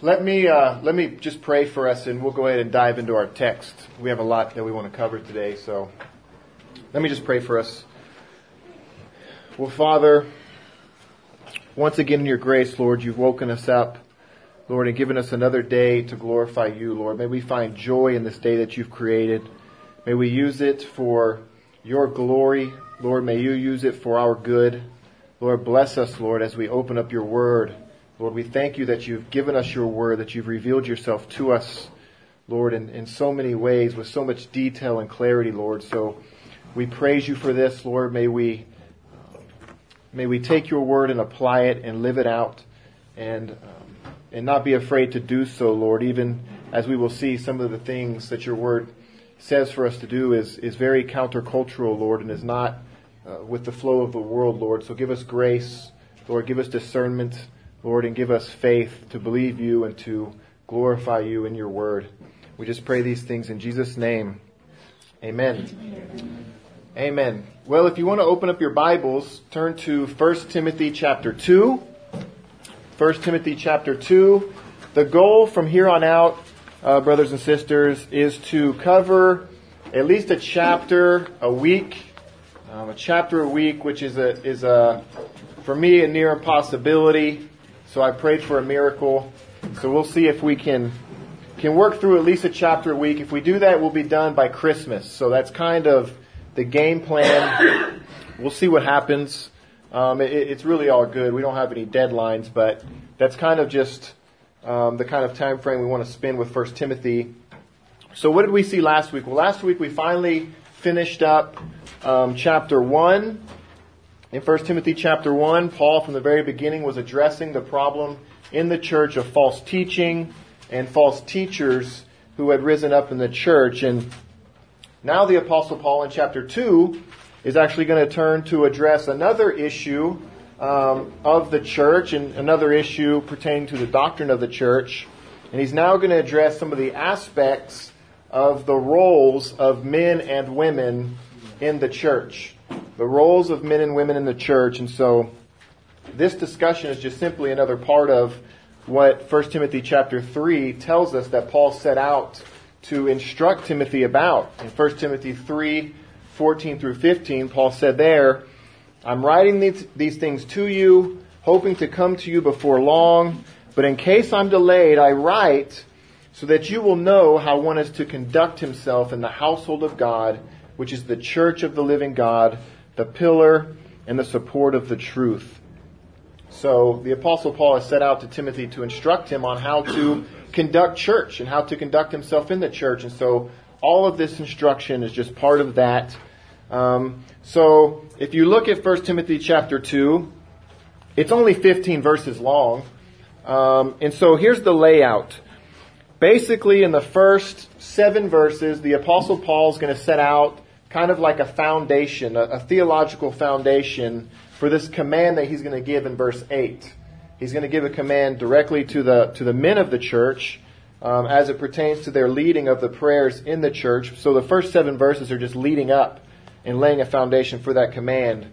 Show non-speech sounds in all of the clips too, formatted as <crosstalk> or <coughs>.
let me uh, let me just pray for us, and we'll go ahead and dive into our text. We have a lot that we want to cover today, so let me just pray for us. Well, Father, once again in your grace, Lord, you've woken us up, Lord, and given us another day to glorify you, Lord. May we find joy in this day that you've created. May we use it for your glory, Lord. May you use it for our good. Lord, bless us, Lord, as we open up your word. Lord, we thank you that you've given us your word, that you've revealed yourself to us, Lord, in, in so many ways, with so much detail and clarity, Lord. So we praise you for this, Lord. May we, may we take your word and apply it and live it out and, um, and not be afraid to do so, Lord, even as we will see some of the things that your word says for us to do is, is very countercultural, Lord, and is not uh, with the flow of the world, Lord. So give us grace, Lord, give us discernment. Lord, and give us faith to believe you and to glorify you in your word. We just pray these things in Jesus' name. Amen. Amen. Well, if you want to open up your Bibles, turn to 1 Timothy chapter 2. 1 Timothy chapter 2. The goal from here on out, uh, brothers and sisters, is to cover at least a chapter a week. Um, a chapter a week, which is a, is a, for me, a near impossibility. So I prayed for a miracle. So we'll see if we can can work through at least a chapter a week. If we do that, we'll be done by Christmas. So that's kind of the game plan. We'll see what happens. Um, it, it's really all good. We don't have any deadlines, but that's kind of just um, the kind of time frame we want to spend with First Timothy. So what did we see last week? Well, last week we finally finished up um, chapter one in 1 Timothy chapter 1, Paul from the very beginning was addressing the problem in the church of false teaching and false teachers who had risen up in the church. And now the apostle Paul in chapter 2 is actually going to turn to address another issue um, of the church and another issue pertaining to the doctrine of the church. And he's now going to address some of the aspects of the roles of men and women in the church the roles of men and women in the church. And so this discussion is just simply another part of what 1 Timothy chapter 3 tells us that Paul set out to instruct Timothy about. In 1 Timothy 3, 14 through 15, Paul said there, I'm writing these, these things to you, hoping to come to you before long, but in case I'm delayed, I write so that you will know how one is to conduct himself in the household of God, which is the church of the living God, the pillar and the support of the truth. So the apostle Paul has set out to Timothy to instruct him on how to conduct church and how to conduct himself in the church. And so all of this instruction is just part of that. Um, so if you look at 1 Timothy chapter 2, it's only 15 verses long. Um, and so here's the layout. Basically, in the first seven verses, the apostle Paul is going to set out kind of like a foundation, a, a theological foundation for this command that he's going to give in verse 8. He's going to give a command directly to the, to the men of the church um, as it pertains to their leading of the prayers in the church. So the first seven verses are just leading up and laying a foundation for that command.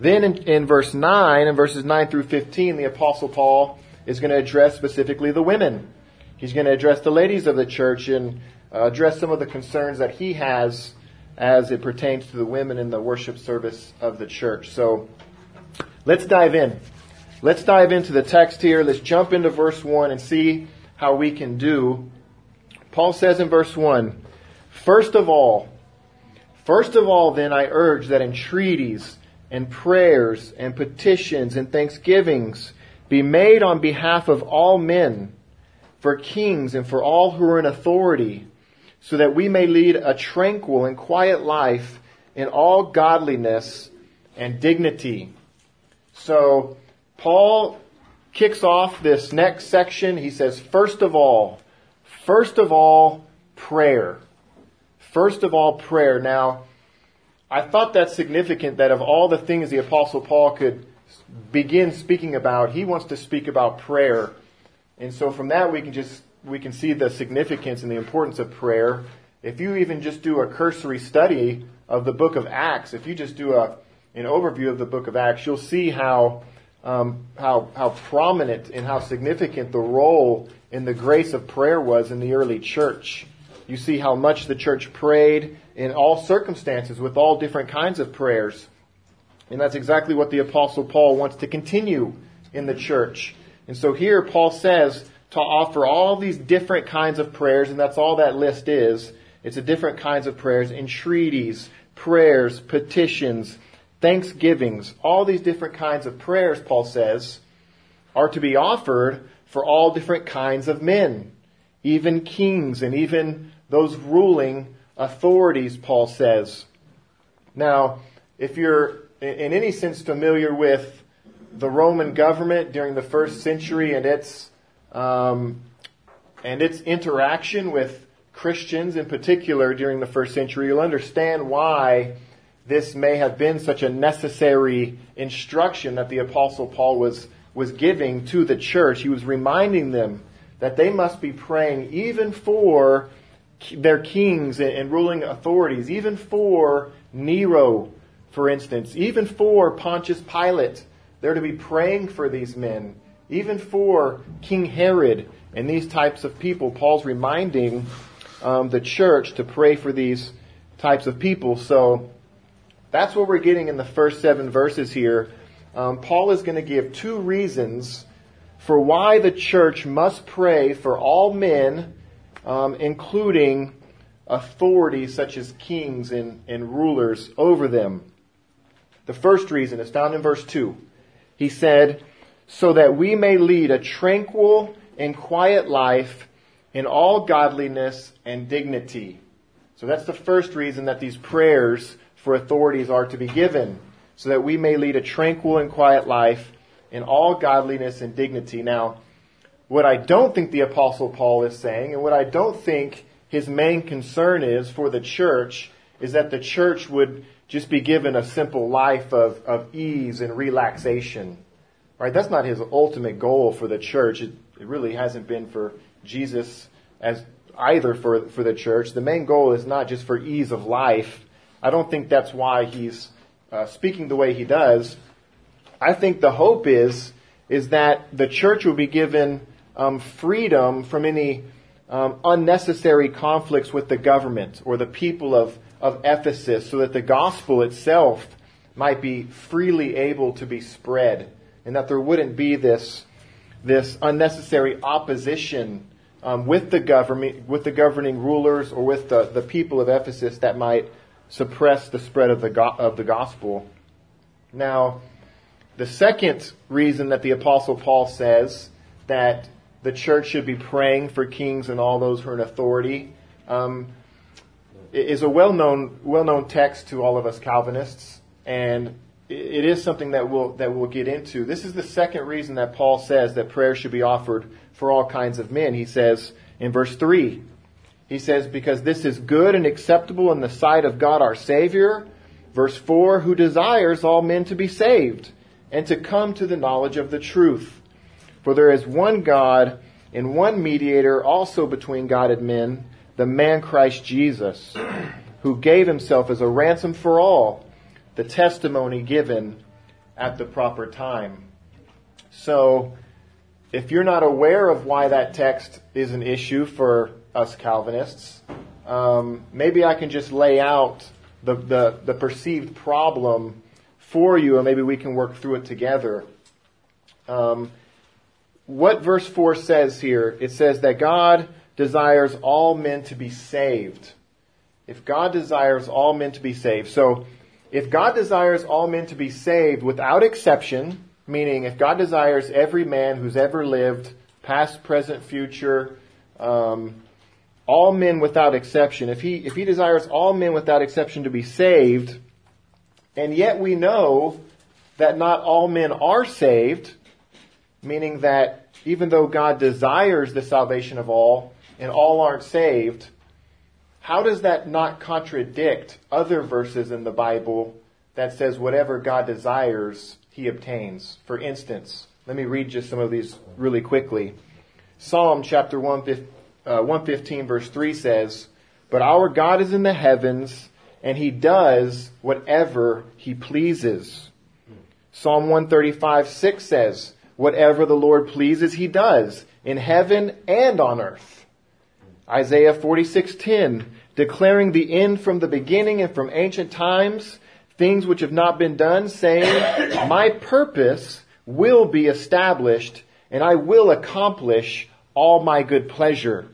Then in, in verse 9 and verses 9 through 15, the Apostle Paul is going to address specifically the women. He's going to address the ladies of the church and uh, address some of the concerns that he has as it pertains to the women in the worship service of the church. So let's dive in. Let's dive into the text here. Let's jump into verse 1 and see how we can do. Paul says in verse 1, First of all, first of all, then I urge that entreaties and prayers and petitions and thanksgivings be made on behalf of all men, for kings and for all who are in authority so that we may lead a tranquil and quiet life in all godliness and dignity. So, Paul kicks off this next section. He says, first of all, first of all, prayer. First of all, prayer. Now, I thought that's significant that of all the things the Apostle Paul could begin speaking about, he wants to speak about prayer. And so from that, we can just we can see the significance and the importance of prayer. If you even just do a cursory study of the book of Acts, if you just do a, an overview of the book of Acts, you'll see how um, how, how prominent and how significant the role in the grace of prayer was in the early church. You see how much the church prayed in all circumstances with all different kinds of prayers. And that's exactly what the apostle Paul wants to continue in the church. And so here Paul says to offer all these different kinds of prayers, and that's all that list is. It's a different kinds of prayers, entreaties, prayers, petitions, thanksgivings, all these different kinds of prayers, Paul says, are to be offered for all different kinds of men, even kings and even those ruling authorities, Paul says. Now, if you're in any sense familiar with the Roman government during the first century and its um, and its interaction with Christians in particular during the first century, you'll understand why this may have been such a necessary instruction that the apostle Paul was was giving to the church. He was reminding them that they must be praying even for their kings and ruling authorities, even for Nero, for instance, even for Pontius Pilate. They're to be praying for these men, even for King Herod and these types of people. Paul's reminding um, the church to pray for these types of people. So that's what we're getting in the first seven verses here. Um, Paul is going to give two reasons for why the church must pray for all men um, including authorities such as kings and, and rulers over them. The first reason is found in verse 2. He said, So that we may lead a tranquil and quiet life in all godliness and dignity. So that's the first reason that these prayers for authorities are to be given, so that we may lead a tranquil and quiet life in all godliness and dignity. Now, what I don't think the Apostle Paul is saying, and what I don't think his main concern is for the church, is that the church would just be given a simple life of, of ease and relaxation. Right? That's not his ultimate goal for the church. It, it really hasn't been for Jesus as either for, for the church. The main goal is not just for ease of life. I don't think that's why he's uh, speaking the way he does. I think the hope is is that the church will be given um, freedom from any um, unnecessary conflicts with the government or the people of, of Ephesus so that the gospel itself might be freely able to be spread and that there wouldn't be this, this unnecessary opposition um, with the government, with the governing rulers or with the, the people of Ephesus that might suppress the spread of the, go- of the gospel. Now, the second reason that the apostle Paul says that the church should be praying for kings and all those who are in authority um, is a well-known well-known text to all of us Calvinists, and it is something that we'll that we'll get into. This is the second reason that Paul says that prayer should be offered for all kinds of men. He says in verse three, he says because this is good and acceptable in the sight of God our Savior. Verse four, who desires all men to be saved and to come to the knowledge of the truth. For there is one God and one mediator also between God and men, the man Christ Jesus, who gave himself as a ransom for all, the testimony given at the proper time. So, if you're not aware of why that text is an issue for us Calvinists, um, maybe I can just lay out the, the, the perceived problem for you, and maybe we can work through it together. Um, what verse 4 says here, it says that God desires all men to be saved. If God desires all men to be saved. So, if God desires all men to be saved without exception, meaning if God desires every man who's ever lived, past, present, future, um, all men without exception, if he, if he desires all men without exception to be saved, and yet we know that not all men are saved, meaning that even though God desires the salvation of all and all aren't saved, how does that not contradict other verses in the Bible that says whatever God desires, he obtains? For instance, let me read just some of these really quickly. Psalm chapter 115 uh, verse 3 says, But our God is in the heavens, and he does whatever he pleases. Psalm 135, 6 says, Whatever the Lord pleases, he does, in heaven and on earth. Isaiah 46:10, declaring the end from the beginning and from ancient times, things which have not been done, saying, <coughs> My purpose will be established, and I will accomplish all my good pleasure.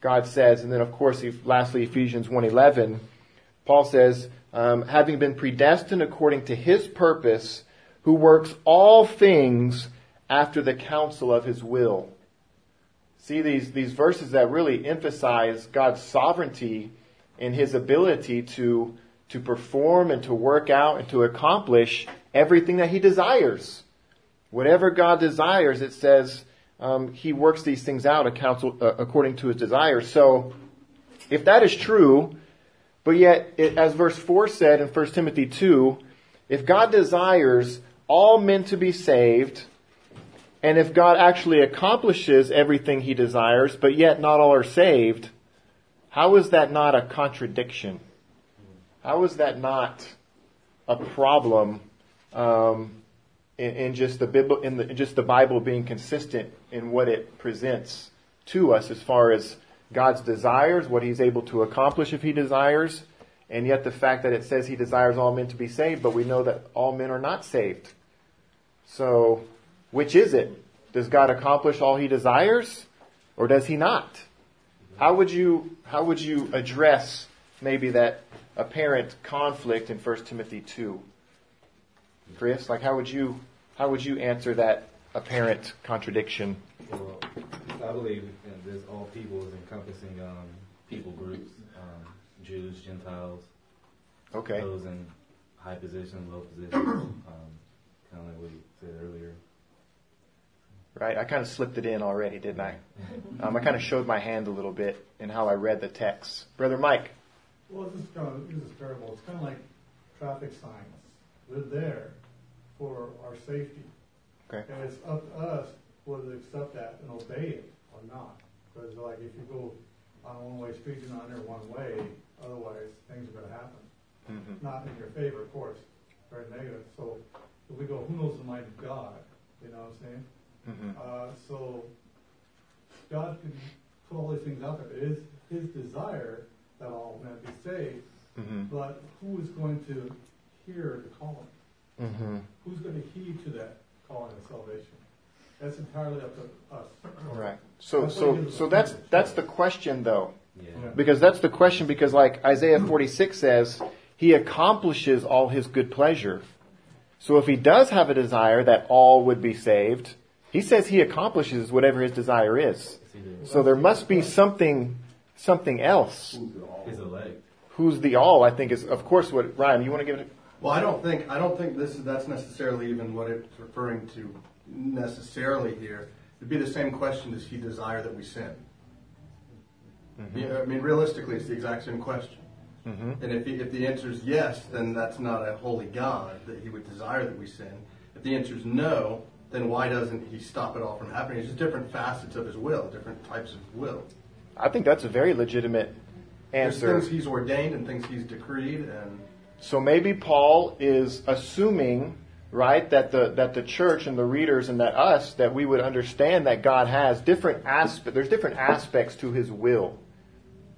God says, and then of course, lastly, Ephesians 1:11, Paul says, um, having been predestined according to His purpose, who works all things after the counsel of His will. See these these verses that really emphasize God's sovereignty and His ability to to perform and to work out and to accomplish everything that He desires. Whatever God desires, it says um, He works these things out uh, according to His desires. So, if that is true, but yet, it, as verse 4 said in 1 Timothy 2, if God desires all men to be saved, and if God actually accomplishes everything He desires, but yet not all are saved, how is that not a contradiction? How is that not a problem um, in, in, just the Bible, in, the, in just the Bible being consistent in what it presents to us as far as God's desires, what He's able to accomplish if He desires, and yet the fact that it says He desires all men to be saved, but we know that all men are not saved. So, which is it? Does God accomplish all He desires, or does He not? How would you how would you address maybe that apparent conflict in 1 Timothy 2. Chris, like how would you how would you answer that apparent contradiction? Well, I believe this all people is encompassing um, people groups, um, Jews, Gentiles, okay. those in high position, low position, um, kind of like what you said earlier. Right, I kind of slipped it in already, didn't I? Um, I kind of showed my hand a little bit in how I read the text. Brother Mike. Well, this is kind of this is parable. It's kind of like traffic signs. They're there for our safety. Okay. And it's up to us whether to accept that and obey it or not. Because like if you go on a one-way street, you're not in there one way. Otherwise, things are going to happen. Mm-hmm. Not in your favor, of course. Very negative. So if we go, who knows the mind of God? You know what I'm saying? Mm-hmm. Uh, so God can put all these things out there. It is His desire that all men be saved. Mm-hmm. But who is going to hear the calling? Mm-hmm. Who's going to heed to that calling of salvation? That's entirely up to us. Right. So, that's so, so that's that's the question, though. Yeah. Because that's the question. Because, like Isaiah 46 says, He accomplishes all His good pleasure. So, if He does have a desire that all would be saved, He says He accomplishes whatever His desire is. So, there must be something something else. His elect. Who's the all? I think is of course what Ryan. You want to give it? Well, I don't think I don't think this is that's necessarily even what it's referring to necessarily here. It'd be the same question: Does He desire that we sin? Mm-hmm. Yeah, I mean, realistically, it's the exact same question. Mm-hmm. And if, he, if the answer is yes, then that's not a holy God that He would desire that we sin. If the answer is no, then why doesn't He stop it all from happening? It's just different facets of His will, different types of will. I think that's a very legitimate answer. There's things he's ordained and things he's decreed, and so maybe Paul is assuming, right, that the that the church and the readers and that us that we would understand that God has different aspects. There's different aspects to His will,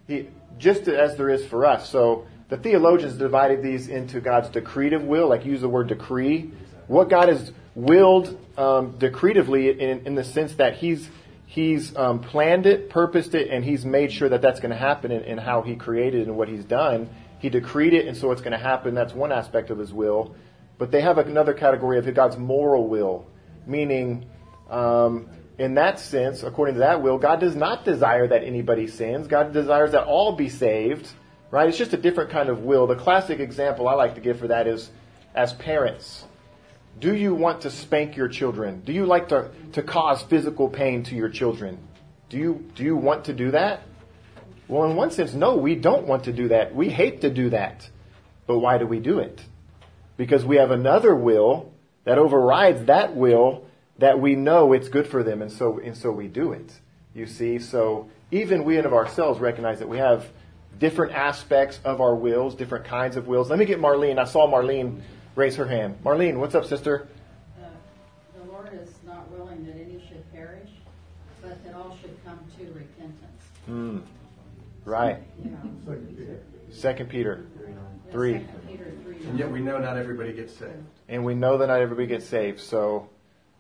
he, just as there is for us. So the theologians divided these into God's decretive will, like use the word decree. What God has willed um, decretively in, in the sense that He's He's um, planned it, purposed it, and he's made sure that that's going to happen in, in, how he created and what he's done. He decreed it, and so it's going to happen. That's one aspect of his will. But they have another category of God's moral will, meaning, um, in that sense, according to that will, God does not desire that anybody sins. God desires that all be saved. Right? It's just a different kind of will. The classic example I like to give for that is as parents. Do you want to spank your children? Do you like to, to cause physical pain to your children? Do you, do you want to do that? Well, in one sense, no, we don't want to do that. We hate to do that. But why do we do it? Because we have another will that overrides that will that we know it's good for them, and so, and so we do it. You see, so even we in of ourselves recognize that we have different aspects of our wills, different kinds of wills. Let me get Marlene. I saw Marlene raise her hand. Marlene, what's up, sister? Uh, The Lord is not willing that any should perish, but that all should come to repentance. Hmm. Right. You know, Second Peter. Second Peter that's Three. Second Peter three. And yet we know not everybody gets saved. and we know that not everybody gets saved. So,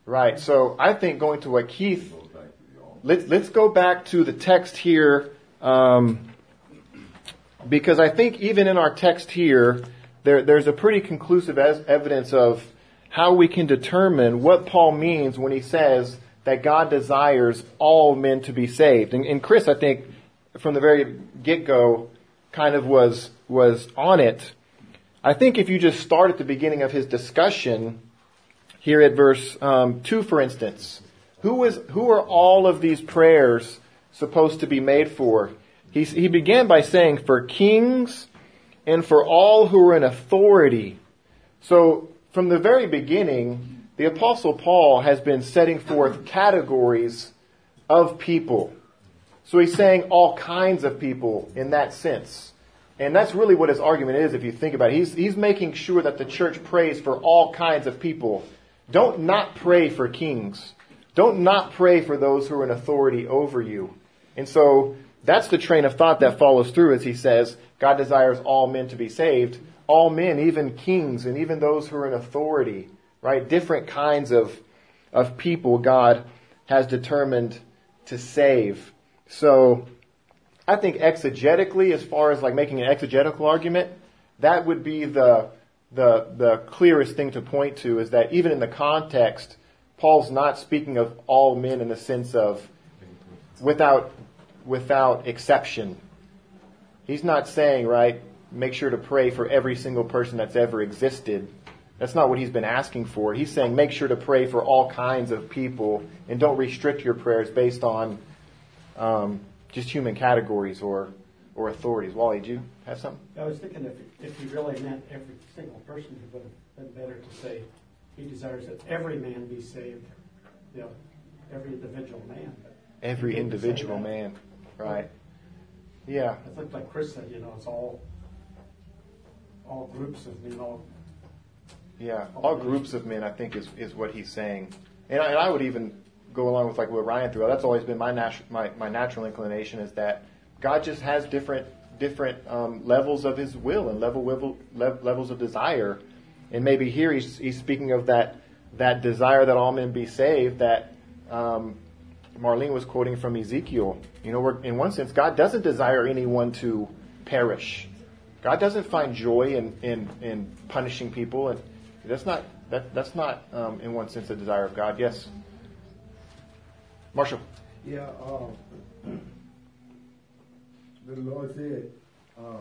right. So I think going to what Keith, let's let's go back to the text here, um, because I think even in our text here, there there's a pretty conclusive evidence of how we can determine what Paul means when he says that God desires all men to be saved. And, and Chris, I think from the very get go, kind of was was on it. I think if you just start at the beginning of his discussion, here at verse um, two, for instance, who is who are all of these prayers supposed to be made for? He, he began by saying for kings and for all who are in authority. So from the very beginning, the apostle Paul has been setting forth categories of people. So he's saying all kinds of people in that sense. And that's really what his argument is if you think about it. He's, he's making sure that the church prays for all kinds of people. Don't not pray for kings. Don't not pray for those who are in authority over you. And so that's the train of thought that follows through as he says, God desires all men to be saved. All men, even kings and even those who are in authority, right? Different kinds of, of people God has determined to save. So, I think exegetically, as far as like making an exegetical argument, that would be the, the, the clearest thing to point to is that even in the context, Paul's not speaking of all men in the sense of without, without exception. He's not saying, right, make sure to pray for every single person that's ever existed. That's not what he's been asking for. He's saying make sure to pray for all kinds of people and don't restrict your prayers based on um, just human categories or, or authorities. Wally, do you have something? I was thinking if, if he really meant every single person, it would have been better to say he desires that every man be saved, you know, every individual man. Every individual man. Right. Yeah. I think like Chris said, you know, it's all, all groups of, you know, Yeah, all groups of men, I think, is, is what he's saying. And I, and I would even go along with like what Ryan threw out. That's always been my, natu- my, my natural inclination is that God just has different different um, levels of His will and level, level lev- levels of desire. And maybe here he's, he's speaking of that that desire that all men be saved that um, Marlene was quoting from Ezekiel. You know, in one sense, God doesn't desire anyone to perish. God doesn't find joy in, in, in punishing people, and that's not that, that's not um, in one sense a desire of God. Yes, Marshall. Yeah, um, <clears throat> the Lord said, uh,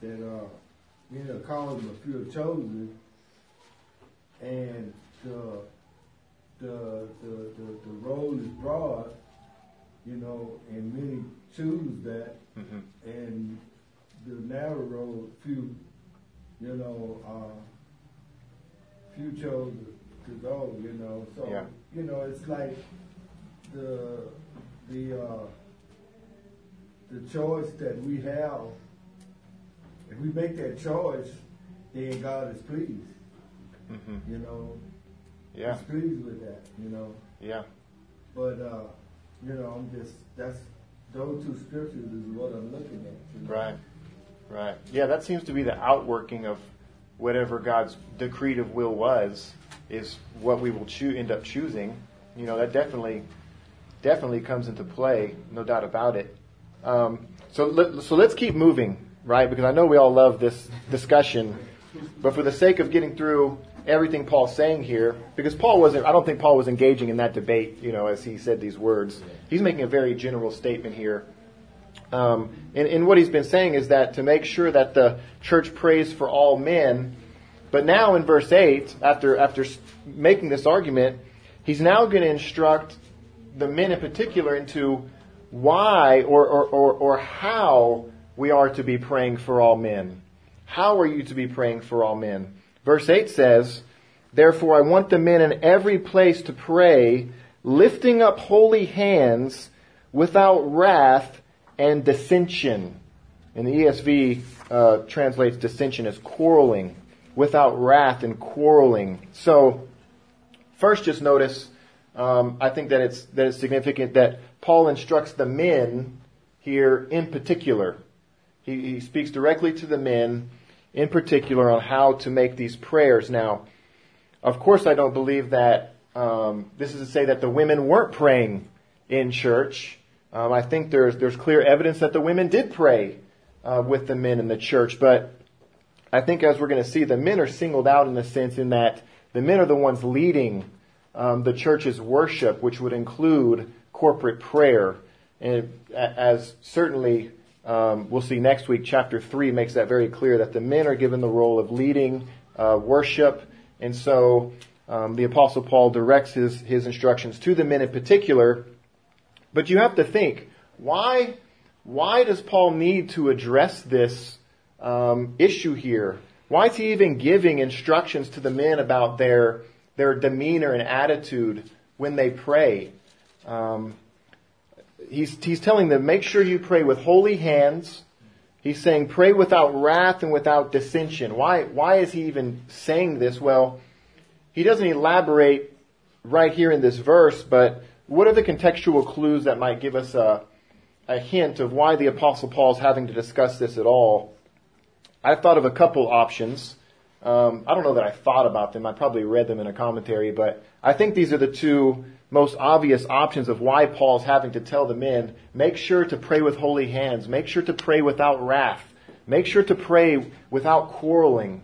that, uh, are called and a few chosen, and the, the, the, the road is broad, you know, and many choose that, and the narrow road, few, you know, uh, few chose to go, you know, so, Yeah. you know, it's like the, the, uh, the choice that we have, if we make that choice, then God is pleased, Mm-hmm. you know, Yeah, He's pleased with that, you know, yeah, but, uh, you know, I'm just, that's, those two scriptures is what I'm looking at. you know. right, right. Yeah, that seems to be the outworking of whatever God's decretive will was, is what we will choo- end up choosing. You know, that definitely, definitely comes into play, no doubt about it. Um, so, let, so let's keep moving, right? Because I know we all love this discussion, but for the sake of getting through everything Paul's saying here, because Paul wasn't, I don't think Paul was engaging in that debate, you know, as he said these words. He's making a very general statement here. Um, and, and what he's been saying is that to make sure that the church prays for all men, but now in verse 8, after, after making this argument, he's now going to instruct the men in particular into why or, or, or, or how we are to be praying for all men. How are you to be praying for all men? Verse 8 says, Therefore I want the men in every place to pray, lifting up holy hands without wrath and dissension. And the ESV uh, translates dissension as quarreling. without wrath and quarreling. So, first, just notice. Um, I think that it's that it's significant that Paul instructs the men here in particular. He, he speaks directly to the men in particular on how to make these prayers. Now, of course, I don't believe that um, this is to say that the women weren't praying in church. Um, I think there's there's clear evidence that the women did pray uh, with the men in the church, but I think as we're going to see, the men are singled out in the sense in that the men are the ones leading um, the church's worship, which would include corporate prayer, and as certainly um, we'll see next week, chapter three makes that very clear that the men are given the role of leading uh, worship, and so um, the apostle Paul directs his his instructions to the men in particular. But you have to think why why does Paul need to address this um, issue here? Why is he even giving instructions to the men about their their demeanor and attitude when they pray? He's, he's telling them, make sure you pray with holy hands. He's saying, pray without wrath and without dissension. Why, why is he even saying this? Well, he doesn't elaborate right here in this verse, but what are the contextual clues that might give us a, a hint of why the Apostle Paul is having to discuss this at all? I've thought of a couple options. Um, I don't know that I thought about them. I probably read them in a commentary, but I think these are the two most obvious options of why Paul's having to tell the men, make sure to pray with holy hands, make sure to pray without wrath, make sure to pray without quarreling.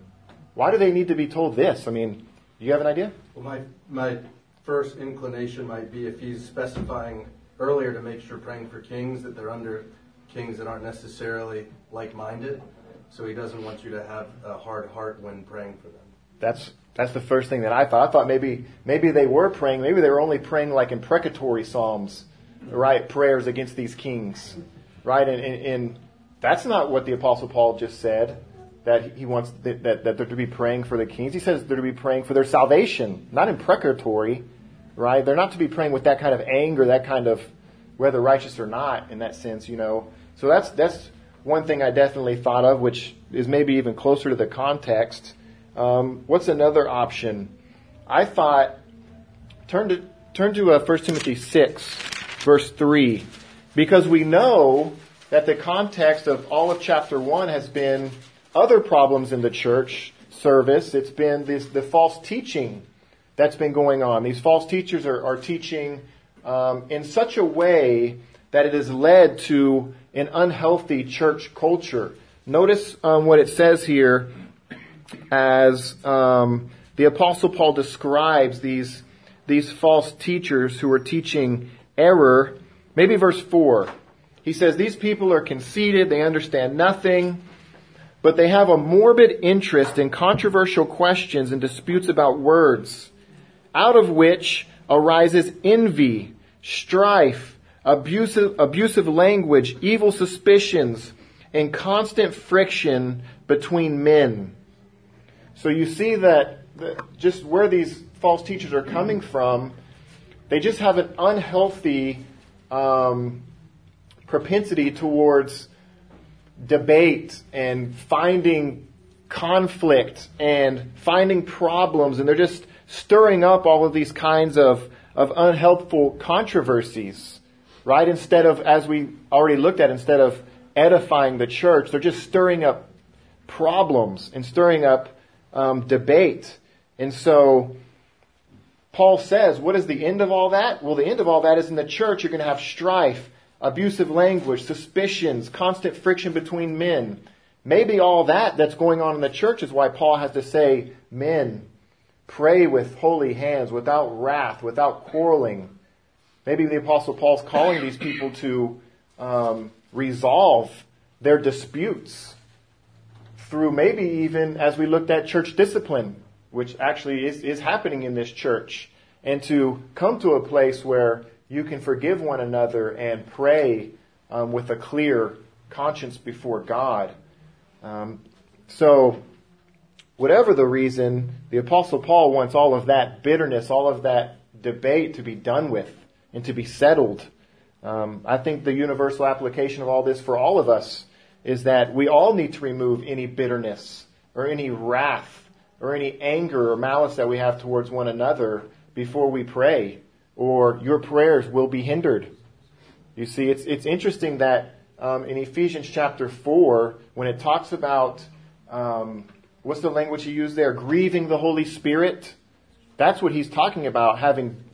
Why do they need to be told this? I mean, do you have an idea? Well, my, my first inclination might be if he's specifying earlier to make sure praying for kings that they're under kings that aren't necessarily like minded. So he doesn't want you to have a hard heart when praying for them. That's that's the first thing that I thought. I thought maybe maybe they were praying. Maybe they were only praying like imprecatory psalms, right? Prayers against these kings, right? And, and, and that's not what the apostle Paul just said. That he wants that, that, that they're to be praying for the kings. He says they're to be praying for their salvation, not imprecatory, right? They're not to be praying with that kind of anger, that kind of whether righteous or not, in that sense, you know. So that's that's one thing I definitely thought of, which is maybe even closer to the context. Um, what's another option? I thought turn to turn to uh, 1 Timothy 6, verse 3, because we know that the context of all of chapter 1 has been other problems in the church service. It's been this, the false teaching that's been going on. These false teachers are, are teaching um, in such a way that it has led to an unhealthy church culture. Notice um, what it says here as um, the Apostle Paul describes these, these false teachers who are teaching error. Maybe verse 4. He says, These people are conceited, they understand nothing, but they have a morbid interest in controversial questions and disputes about words, out of which arises envy, strife, abusive, abusive language, evil suspicions, and constant friction between men. So you see that just where these false teachers are coming from, they just have an unhealthy um, propensity towards debate and finding conflict and finding problems, and they're just stirring up all of these kinds of, of unhelpful controversies, right? Instead of, as we already looked at, instead of edifying the church, they're just stirring up problems and stirring up um, debate. And so Paul says, what is the end of all that? Well, the end of all that is in the church, you're going to have strife, abusive language, suspicions, constant friction between men. Maybe all that that's going on in the church is why Paul has to say, men, pray with holy hands, without wrath, without quarreling. Maybe the apostle Paul's calling these people to um, resolve their disputes through maybe even as we looked at church discipline, which actually is, is happening in this church, and to come to a place where you can forgive one another and pray um, with a clear conscience before God. Um, so, whatever the reason, the Apostle Paul wants all of that bitterness, all of that debate to be done with and to be settled. Um, I think the universal application of all this for all of us is that we all need to remove any bitterness or any wrath or any anger or malice that we have towards one another before we pray, or your prayers will be hindered. You see, it's, it's interesting that um, in Ephesians chapter 4, when it talks about, um, what's the language he used there? Grieving the Holy Spirit. That's what he's talking about, having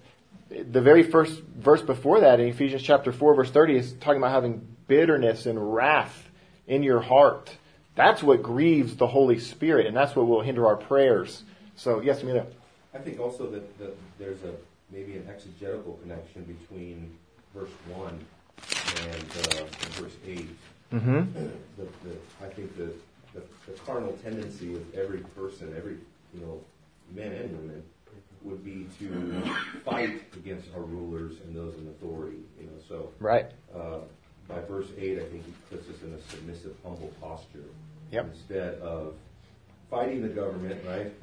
the very first verse before that in Ephesians chapter 4 verse 30 is talking about having bitterness and wrath in your heart. That's what grieves the Holy Spirit and that's what will hinder our prayers. So yes, Amelia. I think also that, that there's a maybe an exegetical connection between verse 1 and uh, verse 8. Mm-hmm. <clears throat> The, the, I think the, the, the carnal tendency of every person, every, you know, men and women, would be to fight against our rulers and those in authority. You know, so Right. uh, by verse eight, I think he puts us in a submissive, humble posture Yep. instead of fighting the government, right? <laughs>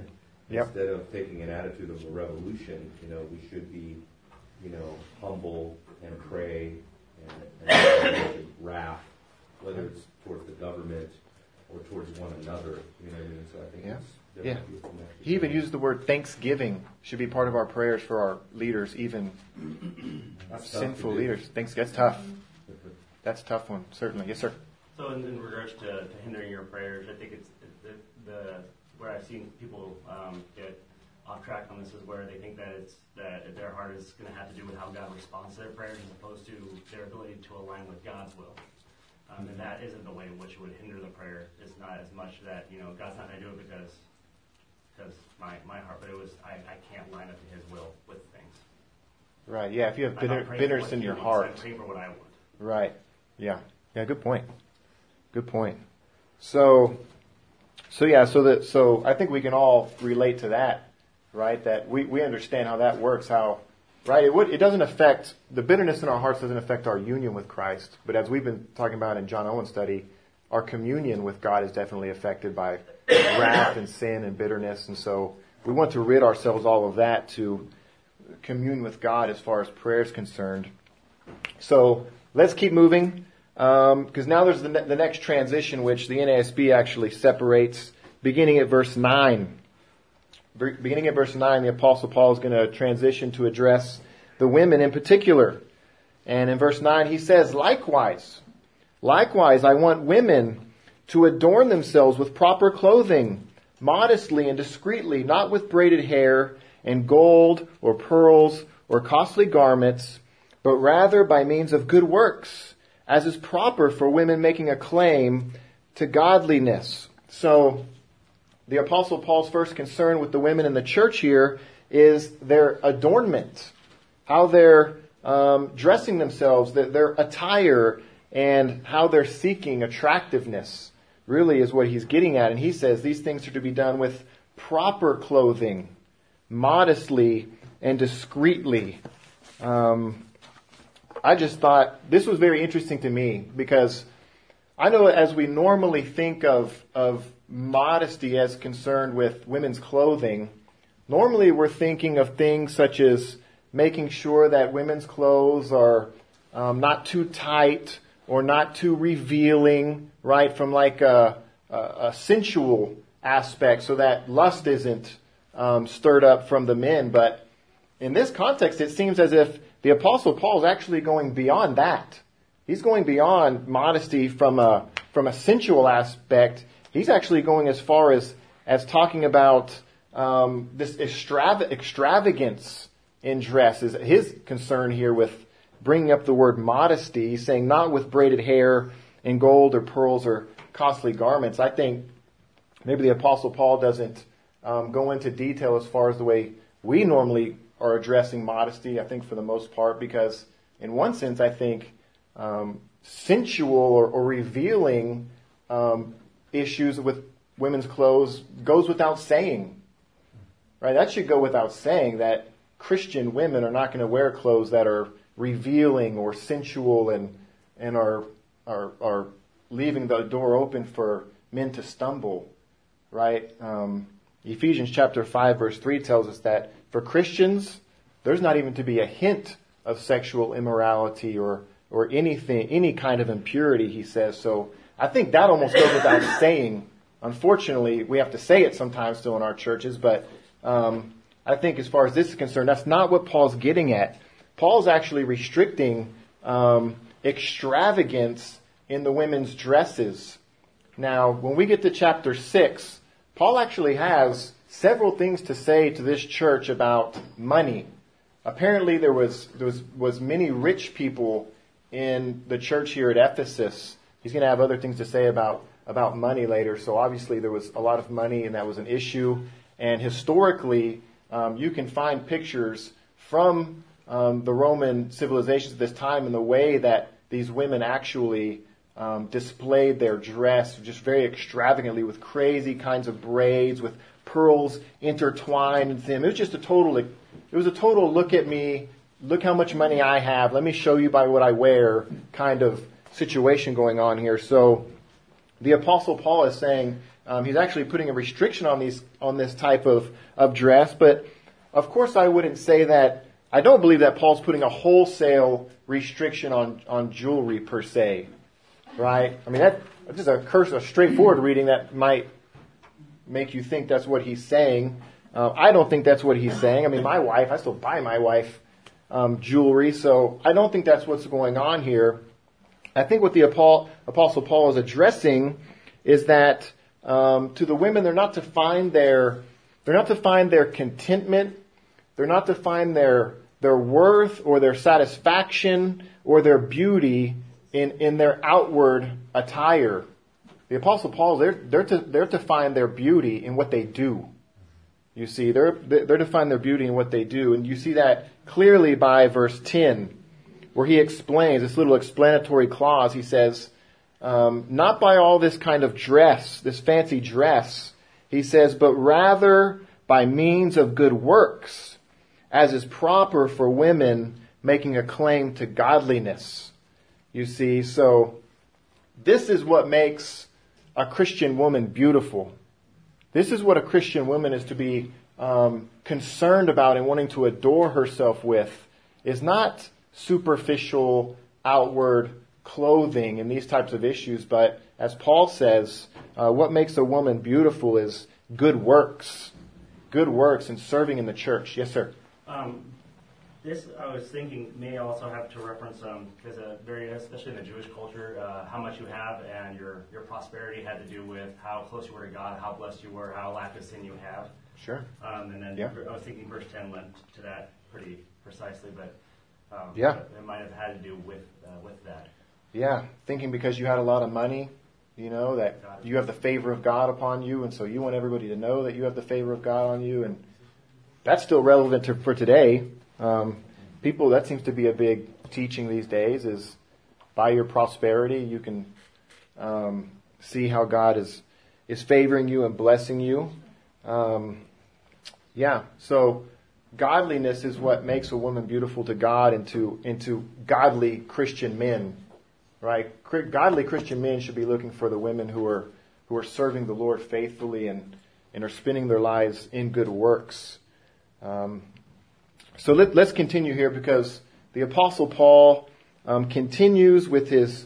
Yep. Instead of taking an attitude of a revolution, you know, we should be, you know, humble and pray and, and wrath, whether it's towards the government or towards one another. You know what I mean? So I think Yeah. Yeah. might be a connection. He even uses the word thanksgiving should be part of our prayers for our leaders, even sinful leaders. Thanks. That's tough. That's a tough one, certainly. Yes, sir. So in, in regards to, to hindering your prayers, I think it's the, the where I've seen people um, get off track on this is where they think that it's that their heart is going to have to do with how God responds to their prayers as opposed to their ability to align with God's will. Um, and that isn't the way in which it would hinder the prayer. It's not as much that you know God's not going to do it because because my, my heart, but it was I, I can't line up to His will with things. Right. Yeah. If you have bitter, not praying for bitterness in your heart. I'm praying for what I want. Right. Yeah. Yeah. Good point. Good point. So, so yeah. So that so I think we can all relate to that, right? That we we understand how that works. How right? It would it doesn't affect the bitterness in our hearts doesn't affect our union with Christ, but as we've been talking about in John Owen's study, our communion with God is definitely affected by wrath and sin and bitterness, and so we want to rid ourselves all of that to commune with God as far as prayer is concerned. So let's keep moving Um, because now there's the, ne- the next transition, which the NASB actually separates, beginning at verse 9. Be- Beginning at verse 9, the Apostle Paul is going to transition to address the women in particular. And in verse 9, he says, Likewise, likewise, I want women to adorn themselves with proper clothing, modestly and discreetly, not with braided hair and gold or pearls or costly garments, but rather by means of good works, as is proper for women making a claim to godliness. So, the Apostle Paul's first concern with the women in the church here is their adornment, how they're um, dressing themselves, their, their attire, and how they're seeking attractiveness. Really, is what he's getting at. And he says these things are to be done with proper clothing, modestly and discreetly. Um, I just thought this was very interesting to me because I know as we normally think of, of modesty as concerned with women's clothing, normally we're thinking of things such as making sure that women's clothes are um, not too tight or not too revealing, right, from like a, a, a sensual aspect so that lust isn't um, stirred up from the men. But in this context, it seems as if the Apostle Paul is actually going beyond that. He's going beyond modesty from a from a sensual aspect. He's actually going as far as as talking about um, this extrav- extravagance in dress. Is his concern here with bringing up the word modesty, saying not with braided hair and gold or pearls or costly garments. I think maybe the Apostle Paul doesn't um, go into detail as far as the way we normally are addressing modesty. I think for the most part, because in one sense, I think um, sensual or, or revealing um, issues with women's clothes goes without saying. Right? That should go without saying that Christian women are not going to wear clothes that are revealing or sensual and and are are are leaving the door open for men to stumble. Right? Um, Ephesians chapter five verse three tells us that for Christians, there's not even to be a hint of sexual immorality or or anything, any kind of impurity. He says so. I think that almost goes without <coughs> saying unfortunately, we have to say it sometimes still in our churches, but um, I think as far as this is concerned, that's not what Paul's getting at. Paul's actually restricting um, extravagance in the women's dresses. Now, when we get to chapter 6, Paul actually has several things to say to this church about money. Apparently, there was, there was, was many rich people in the church here at Ephesus. He's going to have other things to say about, about money later. So obviously there was a lot of money and that was an issue. And historically, um, you can find pictures from um, the Roman civilizations at this time and the way that these women actually um, displayed their dress just very extravagantly with crazy kinds of braids, with pearls intertwined into them. It was just a total, it was a total look at me, look how much money I have, let me show you by what I wear kind of situation going on here. So the apostle Paul is saying, um, he's actually putting a restriction on these, on this type of, of dress, but of course I wouldn't say that, I don't believe that Paul's putting a wholesale restriction on, on jewelry per se. Right? I mean, that, just a curse, a straightforward reading that might make you think that's what he's saying. Uh, I don't think that's what he's saying. I mean, my wife, I still buy my wife um, jewelry, so I don't think that's what's going on here. I think what the Apostle Paul is addressing is that um, to the women, they're not to find their they're not to find their contentment, they're not to find their their worth or their satisfaction or their beauty in, in their outward attire. The Apostle Paul, they're, they're, to, they're to find their beauty in what they do. You see, they're, they're to find their beauty in what they do. And you see that clearly by verse 10, where he explains this little explanatory clause. He says, um, not by all this kind of dress, this fancy dress, he says, but rather by means of good works, as is proper for women making a claim to godliness. You see, so this is what makes a Christian woman beautiful. This is what a Christian woman is to be um, concerned about and wanting to adore herself with, is not superficial, outward clothing and these types of issues, but as Paul says, uh, what makes a woman beautiful is good works. Good works and serving in the church. Yes, sir. Um, this, I was thinking, may also have to reference, because um, very, especially in the Jewish culture, uh, how much you have and your, your prosperity had to do with how close you were to God, how blessed you were, how lack of sin you have. Sure. Um, and then yeah. I was thinking verse 10 went to that pretty precisely, but um, yeah. it might have had to do with, uh, with that. Yeah, thinking because you had a lot of money, you know, that you have the favor of God upon you, and so you want everybody to know that you have the favor of God on you, and that's still relevant to, for today. Um, people, that seems to be a big teaching these days is by your prosperity, you can um, see how God is, is favoring you and blessing you. Um, yeah, so godliness is what makes a woman beautiful to God and to, and to godly Christian men, right? Godly Christian men should be looking for the women who are, who are serving the Lord faithfully and, and are spending their lives in good works. Um, so let, us continue here because the Apostle Paul um, continues with his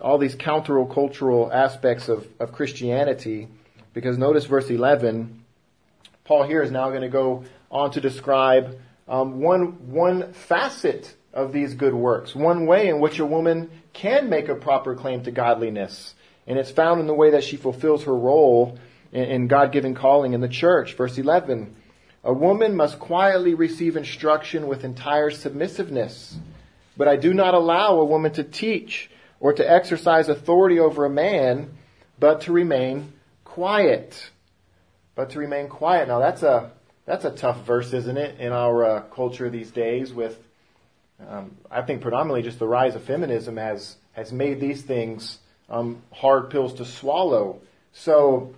all these countercultural aspects of, of Christianity. Because notice verse 11, Paul here is now going to go on to describe um, one, one facet of these good works, one way in which a woman can make a proper claim to godliness. And it's found in the way that she fulfills her role in, in God given calling in the church. Verse 11. A woman must quietly receive instruction with entire submissiveness. But I do not allow a woman to teach or to exercise authority over a man, but to remain quiet. But to remain quiet. Now that's a that's a tough verse, isn't it, in our uh, culture these days? With um, I think predominantly just the rise of feminism has has made these things um, hard pills to swallow. So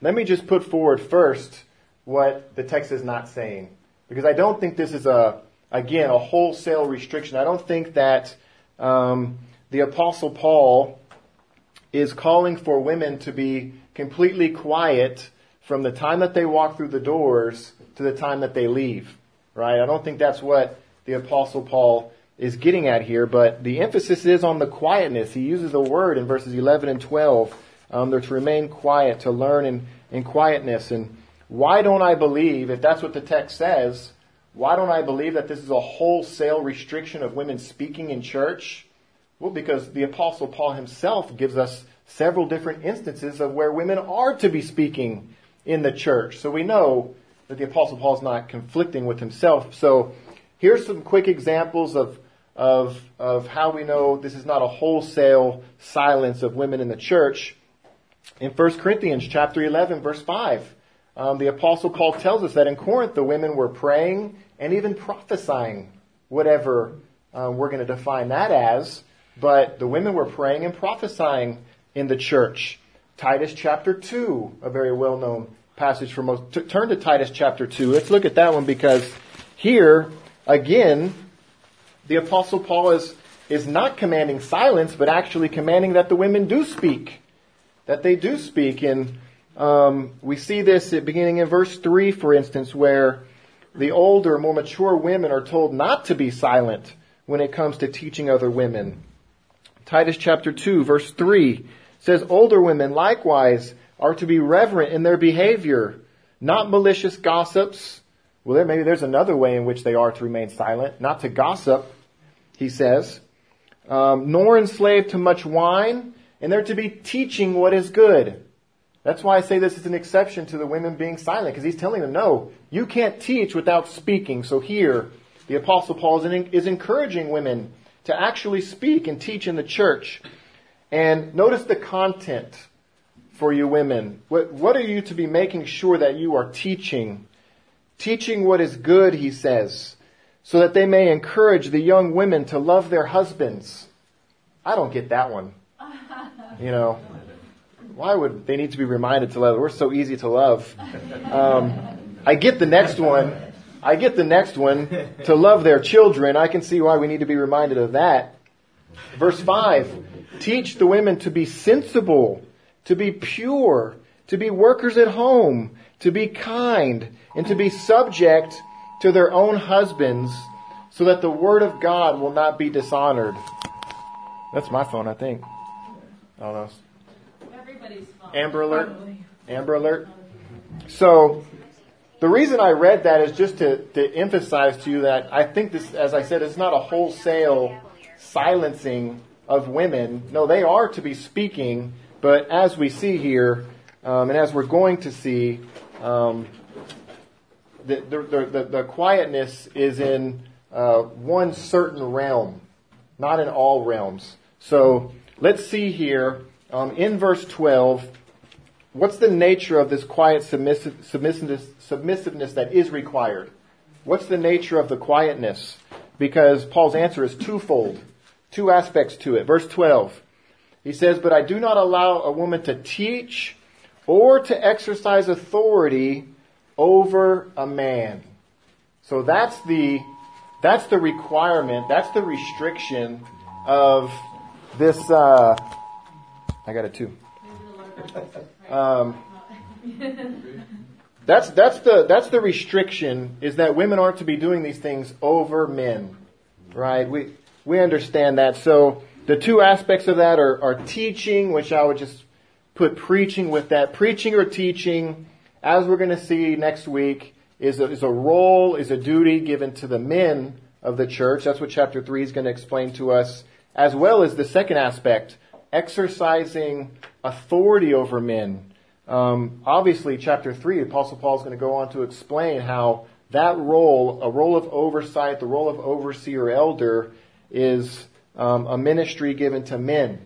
let me just put forward first what the text is not saying. Because I don't think this is a, again, a wholesale restriction. I don't think that um, the Apostle Paul is calling for women to be completely quiet from the time that they walk through the doors to the time that they leave. Right? I don't think that's what the Apostle Paul is getting at here, but the emphasis is on the quietness. He uses a word in verses 11 and 12 Um, they're to remain quiet, to learn in, in quietness. And why don't I believe, if that's what the text says, why don't I believe that this is a wholesale restriction of women speaking in church? Well, because the Apostle Paul himself gives us several different instances of where women are to be speaking in the church. So we know that the Apostle Paul is not conflicting with himself. So here's some quick examples of, of, of how we know this is not a wholesale silence of women in the church. In 1 Corinthians chapter 11, verse 5, um, the Apostle Paul tells us that in Corinth the women were praying and even prophesying, whatever um, we're going to define that as. But the women were praying and prophesying in the church. Titus chapter 2, a very well known passage for most. T- turn to Titus chapter 2. Let's look at that one because here, again, the Apostle Paul is, is not commanding silence, but actually commanding that the women do speak. That they do speak. And um, we see this at beginning in verse 3, for instance, where the older, more mature women are told not to be silent when it comes to teaching other women. Titus chapter 2 verse 3 says, Older women likewise are to be reverent in their behavior, not malicious gossips. Well, there, maybe there's another way in which they are to remain silent, not to gossip, he says, um, nor enslaved to much wine, and they're to be teaching what is good. That's why I say this is an exception to the women being silent, because he's telling them, no, you can't teach without speaking. So here, the Apostle Paul is, encouraging women to actually speak and teach in the church. And notice the content for you women. What, what are you to be making sure that you are teaching? Teaching what is good, he says, so that they may encourage the young women to love their husbands. I don't get that one. You know, why would they need to be reminded to love? We're so easy to love. Um, I get the next one. I get the next one to love their children. I can see why we need to be reminded of that. Verse 5 Teach the women to be sensible, to be pure, to be workers at home, to be kind, and to be subject to their own husbands, so that the word of God will not be dishonored. That's my phone, I think. I don't know. Amber alert. Amber alert. So, the reason I read that is just to, to emphasize to you that I think this, as I said, it's not a wholesale silencing of women. No, they are to be speaking, but as we see here, um, and as we're going to see, um, the, the, the, the, quietness is in uh, one certain realm, not in all realms. So let's see here um, in verse 12 what's the nature of this quiet submissive, submissiveness, submissiveness that is required? What's the nature of the quietness? Because Paul's answer is twofold, two aspects to it. Verse 12, he says, But I do not allow a woman to teach or to exercise authority over a man. So that's the, that's the requirement, that's the restriction of this, uh, I got it too. Um, that's that's the that's the restriction is that women aren't to be doing these things over men, right? We we understand that. So the two aspects of that are, are teaching, which I would just put preaching with that. Preaching or teaching, as we're going to see next week, is a, is a role, is a duty given to the men of the church. That's what chapter three is going to explain to us, as well as the second aspect, exercising authority over men. Um, obviously, chapter 3, Apostle Paul is going to go on to explain how that role, a role of oversight, the role of overseer elder, is um, a ministry given to men.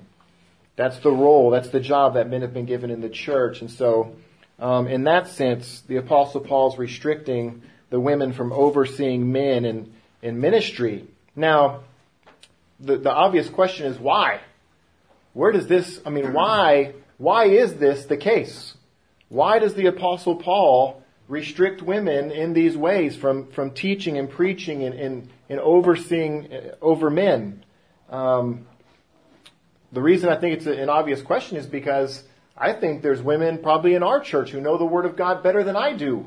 That's the role, that's the job that men have been given in the church. And so, um, in that sense, the Apostle Paul is restricting the women from overseeing men in, in ministry. Now, the, the obvious question is why? Where does this, I mean, why, why is this the case? Why does the apostle Paul restrict women in these ways from, from teaching and preaching and, and, and overseeing uh, over men? Um, the reason I think it's an obvious question is because I think there's women probably in our church who know the Word of God better than I do.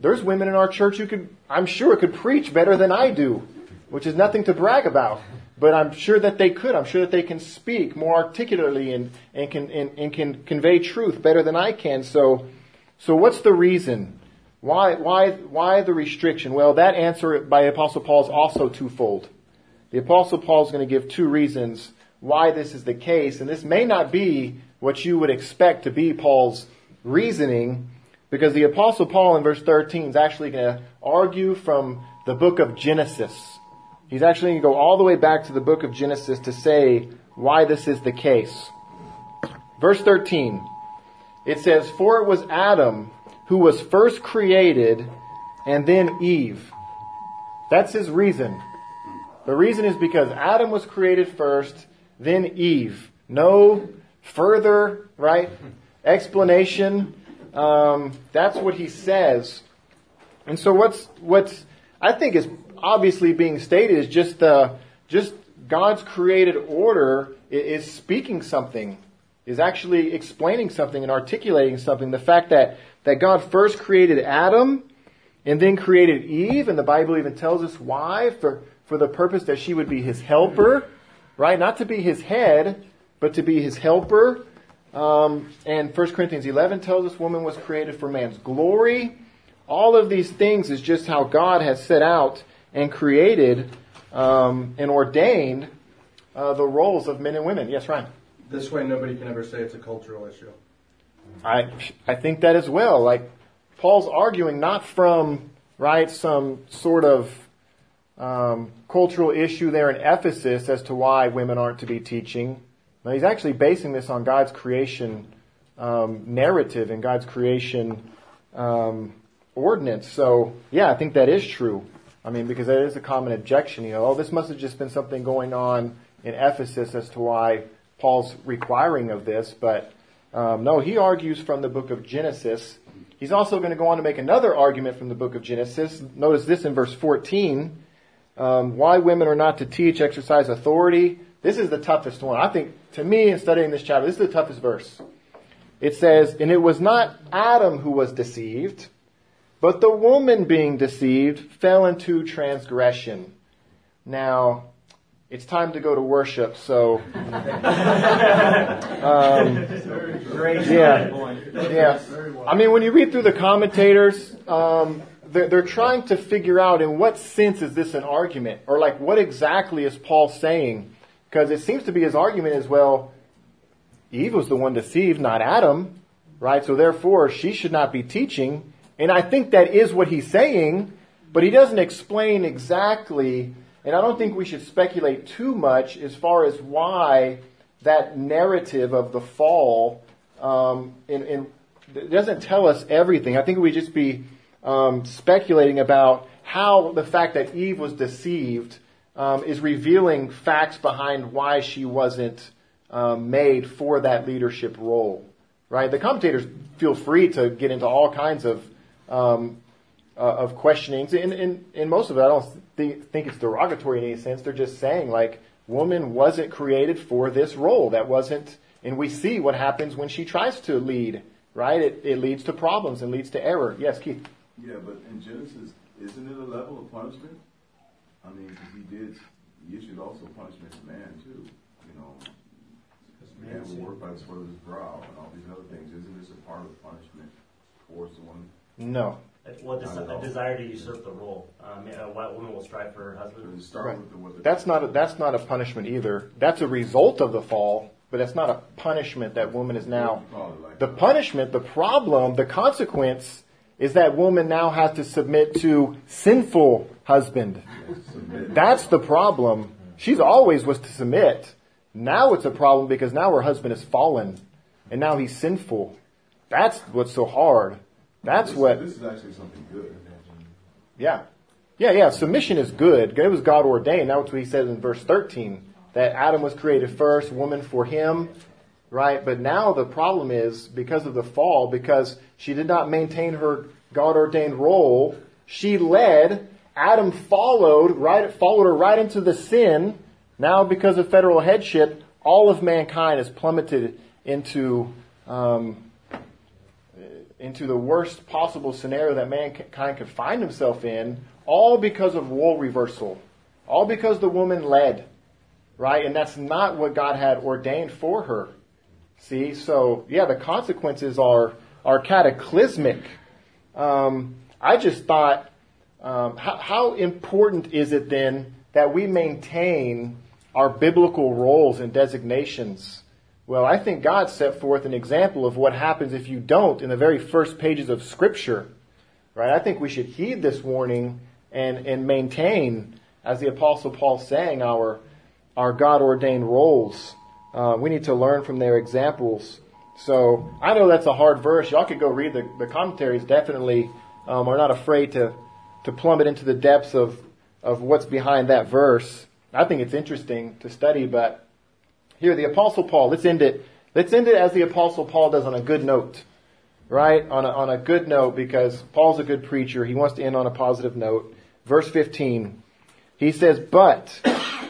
There's women in our church who could, I'm sure, could preach better than I do, which is nothing to brag about. But I'm sure that they could. I'm sure that they can speak more articulately and, and can and, and can convey truth better than I can. So, so what's the reason? Why why why the restriction? Well, that answer by Apostle Paul is also twofold. The Apostle Paul is going to give two reasons why this is the case, and this may not be what you would expect to be Paul's reasoning, because the Apostle Paul in verse 13 is actually going to argue from the book of Genesis. He's actually going to go all the way back to the book of Genesis to say why this is the case. Verse 13, it says, For it was Adam who was first created and then Eve. That's his reason. The reason is because Adam was created first, then Eve. No further, right, explanation. Um, that's what he says. And so what's, what's, I think is obviously being stated is just, uh, just God's created order is speaking something, is actually explaining something and articulating something. The fact that, that God first created Adam and then created Eve, and the Bible even tells us why, for, for the purpose that she would be his helper, right? Not to be his head, but to be his helper. Um, and 1 Corinthians 11 tells us woman was created for man's glory. All of these things is just how God has set out and created um, and ordained uh, the roles of men and women. Yes, Ryan. This way, nobody can ever say it's a cultural issue. I I think that as well. Like Paul's arguing not from right some sort of um, cultural issue there in Ephesus as to why women aren't to be teaching. Now he's actually basing this on God's creation um, narrative and God's creation um, ordinance. So yeah, I think that is true. I mean, because that is a common objection. You know, oh, this must have just been something going on in Ephesus as to why Paul's requiring of this. But um, no, he argues from the book of Genesis. He's also going to go on to make another argument from the book of Genesis. Notice this in verse 14. Um, why women are not to teach, exercise authority. This is the toughest one. I think, to me, in studying this chapter, this is the toughest verse. It says, And it was not Adam who was deceived, but the woman being deceived fell into transgression. Now, it's time to go to worship, so. <laughs> um, yeah. Yeah. I mean, when you read through the commentators, um, they're, they're trying to figure out in what sense is this an argument? Or, like, what exactly is Paul saying? Because it seems to be his argument is, well, Eve was the one deceived, not Adam, right? So therefore, she should not be teaching. And I think that is what he's saying, but he doesn't explain exactly, and I don't think we should speculate too much as far as why that narrative of the fall um, in, in, doesn't tell us everything. I think we just be um, speculating about how the fact that Eve was deceived um, is revealing facts behind why she wasn't um, made for that leadership role. Right? The commentators feel free to get into all kinds of um, uh, of questionings, and, and, and most of it I don't think, think it's derogatory in any sense. They're just saying like woman wasn't created for this role. That wasn't, and we see what happens when she tries to lead. Right? It, it leads to problems and leads to error. Yes, Keith. Yeah, but in Genesis, isn't it a level of punishment? I mean, because he did, he issued also punishment to man too. You know, man will work by the sweat of his brow and all these other things. Isn't this a part of the punishment towards the woman? No. Well, des- a desire to usurp the role. Um, a white woman will strive for her husband. Start Right. with the, with the That's not a, that's not a punishment either. That's a result of the fall, but that's not a punishment that woman is now. Call like The that. punishment, the problem, the consequence is that woman now has to submit to sinful husband. That's the problem. She's always was to submit. Now it's a problem because now her husband is fallen and now he's sinful. That's what's so hard. That's This- what This is actually something good. yeah. Yeah, yeah. Submission is good. It was God ordained. That's what he says in verse 13. That Adam was created first, woman for him, right? But now the problem is because of the fall, because she did not maintain her God ordained role, she led, Adam followed, right, followed her right into the sin. Now because of federal headship, all of mankind is plummeted into, um, into the worst possible scenario that mankind could find himself in, all because of role reversal. All because the woman led. right? And that's not what God had ordained for her. See, so yeah, the consequences are are cataclysmic. Um, I just thought, um, how, how important is it then that we maintain our biblical roles and designations? Well, I think God set forth an example of what happens if you don't in the very first pages of Scripture. Right? I think we should heed this warning and, and maintain, as the Apostle Paul saying, our, our God ordained roles. Uh, we need to learn from their examples. So I know that's a hard verse. Y'all could go read the, the commentaries. Definitely um, are not afraid to to plummet into the depths of of what's behind that verse. I think it's interesting to study. But here, the Apostle Paul. Let's end it. Let's end it as the Apostle Paul does on a good note, right? On a, on a good note because Paul's a good preacher. He wants to end on a positive note. Verse 15. He says, "But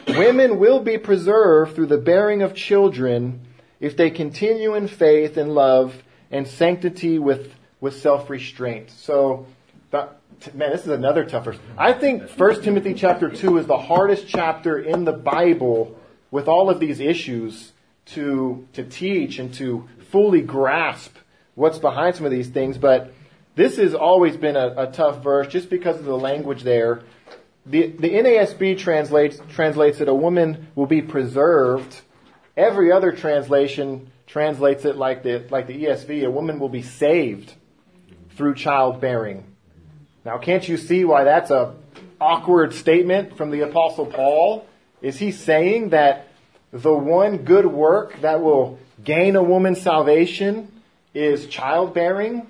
women will be preserved through the bearing of children." if they continue in faith and love and sanctity with, with self-restraint. So, that, man, this is another tough verse. I think 1 Timothy chapter 2 is the hardest chapter in the Bible with all of these issues to, to teach and to fully grasp what's behind some of these things. But this has always been a, a tough verse just because of the language there. The, the NASB translates, translates that a woman will be preserved Every other translation translates it like the, like the ESV, a woman will be saved through childbearing. Now, can't you see why that's a awkward statement from the apostle Paul? Is he saying that the one good work that will gain a woman's salvation is childbearing?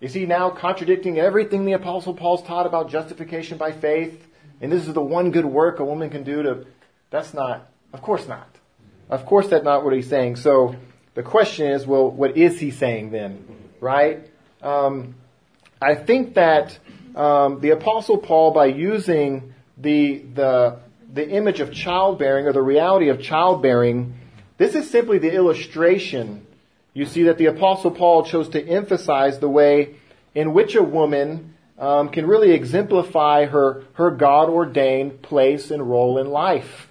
Is he now contradicting everything the apostle Paul's taught about justification by faith? And this is the one good work a woman can do to, that's not, of course not. Of course, that's not what he's saying. So the question is, well, what is he saying then? Right? Um, I think that um, the Apostle Paul, by using the the the image of childbearing or the reality of childbearing, this is simply the illustration. You see that the Apostle Paul chose to emphasize the way in which a woman um, can really exemplify her her God ordained place and role in life.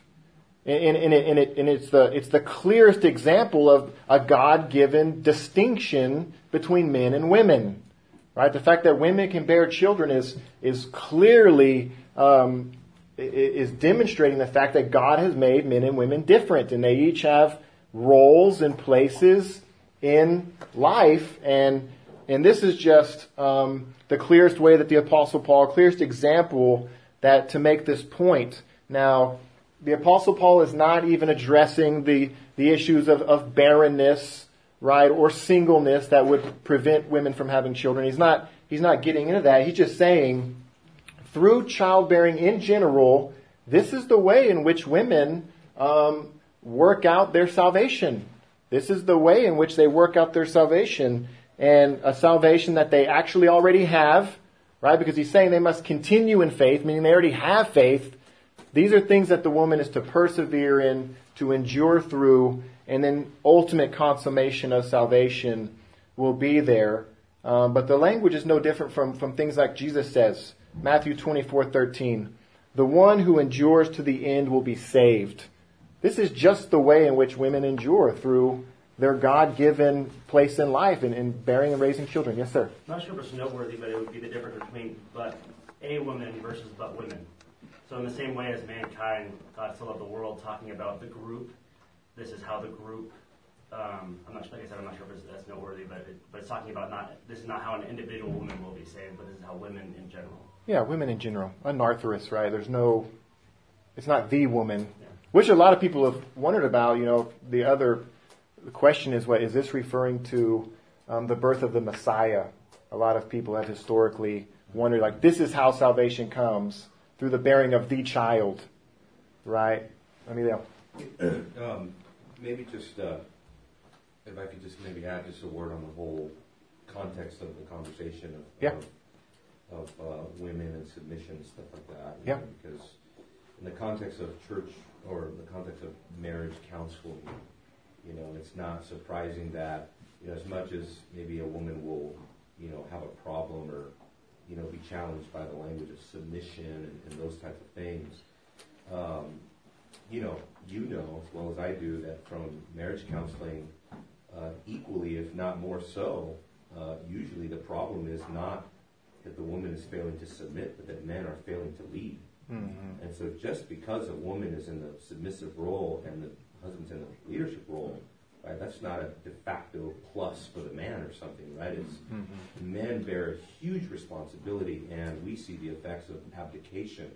And, and, and, it, and it's, the, it's the clearest example of a God given distinction between men and women. Right? The fact that women can bear children is, is clearly um, is demonstrating the fact that God has made men and women different, and they each have roles and places in life. And and this is just um, the clearest way that the Apostle Paul, clearest example that to make this point. Now, the Apostle Paul is not even addressing the, the issues of, of barrenness, right, or singleness that would prevent women from having children. He's not, he's not getting into that. He's just saying, through childbearing in general, this is the way in which women um, work out their salvation. This is the way in which they work out their salvation, and a salvation that they actually already have, right? Because he's saying they must continue in faith, meaning they already have faith, these are things that the woman is to persevere in, to endure through, and then ultimate consummation of salvation will be there. Um, but the language is no different from, from things like Jesus says, Matthew 24, 13. The one who endures to the end will be saved. This is just the way in which women endure through their God given place in life and in, in bearing and raising children. Yes, sir. I'm not sure if it's noteworthy, but it would be the difference between but a woman versus but women. So in the same way as mankind, God still loved the world, talking about the group. This is how the group. Um, I'm not like I said, I'm not sure if it's, that's noteworthy, but it, but it's talking about not. This is not how an individual woman will be saved, but this is how women in general. Yeah, women in general. Anarthrous, right? There's no. It's not the woman, yeah. which a lot of people have wondered about. You know, the other the question is, what is this referring to? Um, the birth of the Messiah. A lot of people have historically wondered, like, this is how salvation comes through the bearing of the child, right? Emilio. <clears throat> Um, maybe just, uh, if I could just maybe add just a word on the whole context of the conversation of, yeah. of, of uh, women and submission and stuff like that. Yeah. Because in the context of church or the context of marriage counseling, you know, it's not surprising that, you know, as much as maybe a woman will, you know, have a problem or you know, be challenged by the language of submission and, and those types of things. Um, you know, you know as well as I do that from marriage counseling, uh, equally, if not more so, uh, usually the problem is not that the woman is failing to submit, but that men are failing to lead. Mm-hmm. And so just because a woman is in the submissive role and the husband's in the leadership role, right, that's not a de facto plus for the man or something, right? It's mm-hmm. men bear a huge responsibility, and we see the effects of abdication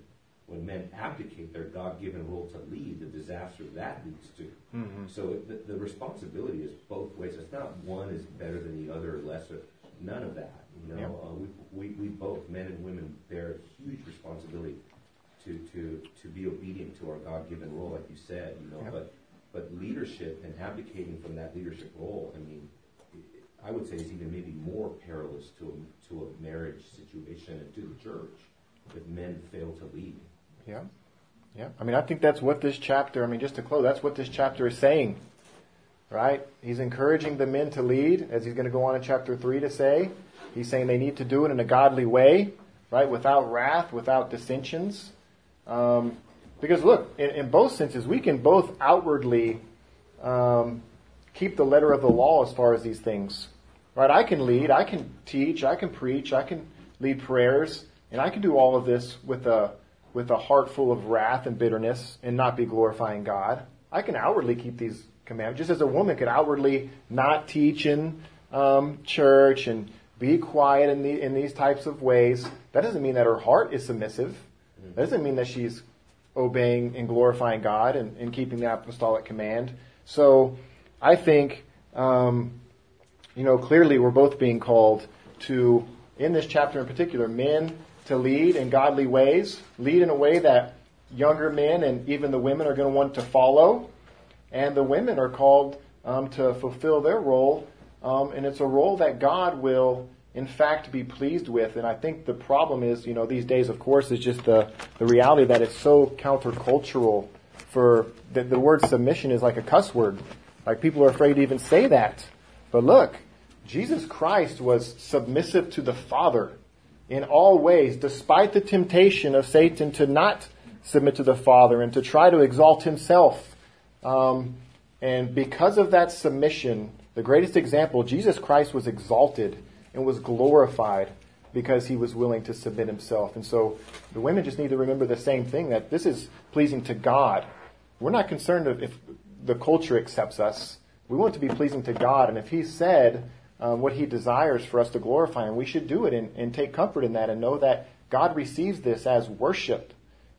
when men abdicate their God-given role to lead, the disaster that leads to. Mm-hmm. So the, the, responsibility is both ways. It's not one is better than the other or lesser. None of that. You know, yeah. uh, we, we, we both, men and women, bear a huge responsibility to, to, to be obedient to our God-given role, like you said. You know, yeah. but but leadership and abdicating from that leadership role, I mean, I would say is even maybe more perilous to a, to a marriage situation and to the church if men fail to lead. Yeah. Yeah. I mean, I think that's what this chapter, I mean, just to close, that's what this chapter is saying. Right? He's encouraging the men to lead, as he's going to go on in chapter 3 to say. He's saying they need to do it in a godly way, right? Without wrath, without dissensions. Um, because look, in, in, both senses, we can both outwardly um, keep the letter of the law as far as these things. Right? I can lead, I can teach, I can preach, I can lead prayers, and I can do all of this with a with a heart full of wrath and bitterness and not be glorifying God. I can outwardly keep these commandments, just as a woman could outwardly not teach in um, church and be quiet in, the, in these types of ways. That doesn't mean that her heart is submissive. That doesn't mean that she's obeying and glorifying God and, and keeping the apostolic command. So I think, um, you know, clearly we're both being called to, in this chapter in particular, men to lead in godly ways, lead in a way that younger men and even the women are going to want to follow. And the women are called um, to fulfill their role. Um, and it's a role that God will, in fact, be pleased with. And I think the problem is, you know, these days, of course, is just the, the reality that it's so countercultural for the, the word submission is like a cuss word. Like people are afraid to even say that. But look, Jesus Christ was submissive to the Father in all ways, despite the temptation of Satan to not submit to the Father and to try to exalt himself. Um, and because of that submission, the greatest example, Jesus Christ was exalted and was glorified because he was willing to submit himself. And so the women just need to remember the same thing that this is pleasing to God. We're not concerned if the culture accepts us. We want to be pleasing to God. And if he said, um, what He desires for us to glorify Him. We should do it and, and take comfort in that and know that God receives this as worship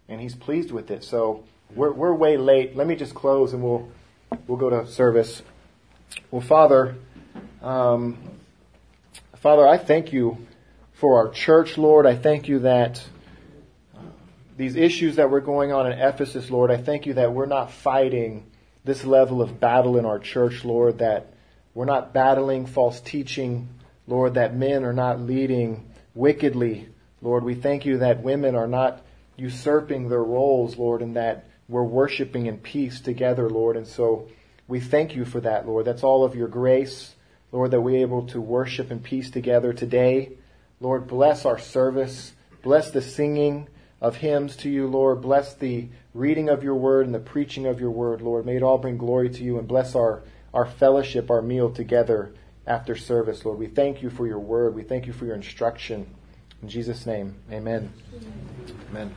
and He's pleased with it. So we're, we're way late. Let me just close and we'll, we'll go to service. Well, Father, um, Father, I thank you for our church, Lord. I thank you that uh, these issues that were going on in Ephesus, Lord, I thank you that we're not fighting this level of battle in our church, Lord, that we're not battling false teaching, Lord, that men are not leading wickedly. Lord, we thank you that women are not usurping their roles, Lord, and that we're worshiping in peace together, Lord. And so we thank you for that, Lord. That's all of your grace, Lord, that we're able to worship in peace together today. Lord, bless our service. Bless the singing of hymns to you, Lord. Bless the reading of your word and the preaching of your word, Lord. May it all bring glory to you and bless our our fellowship, our meal together after service, Lord. We thank you for your word. We thank you for your instruction. In Jesus' name, amen. Amen. amen.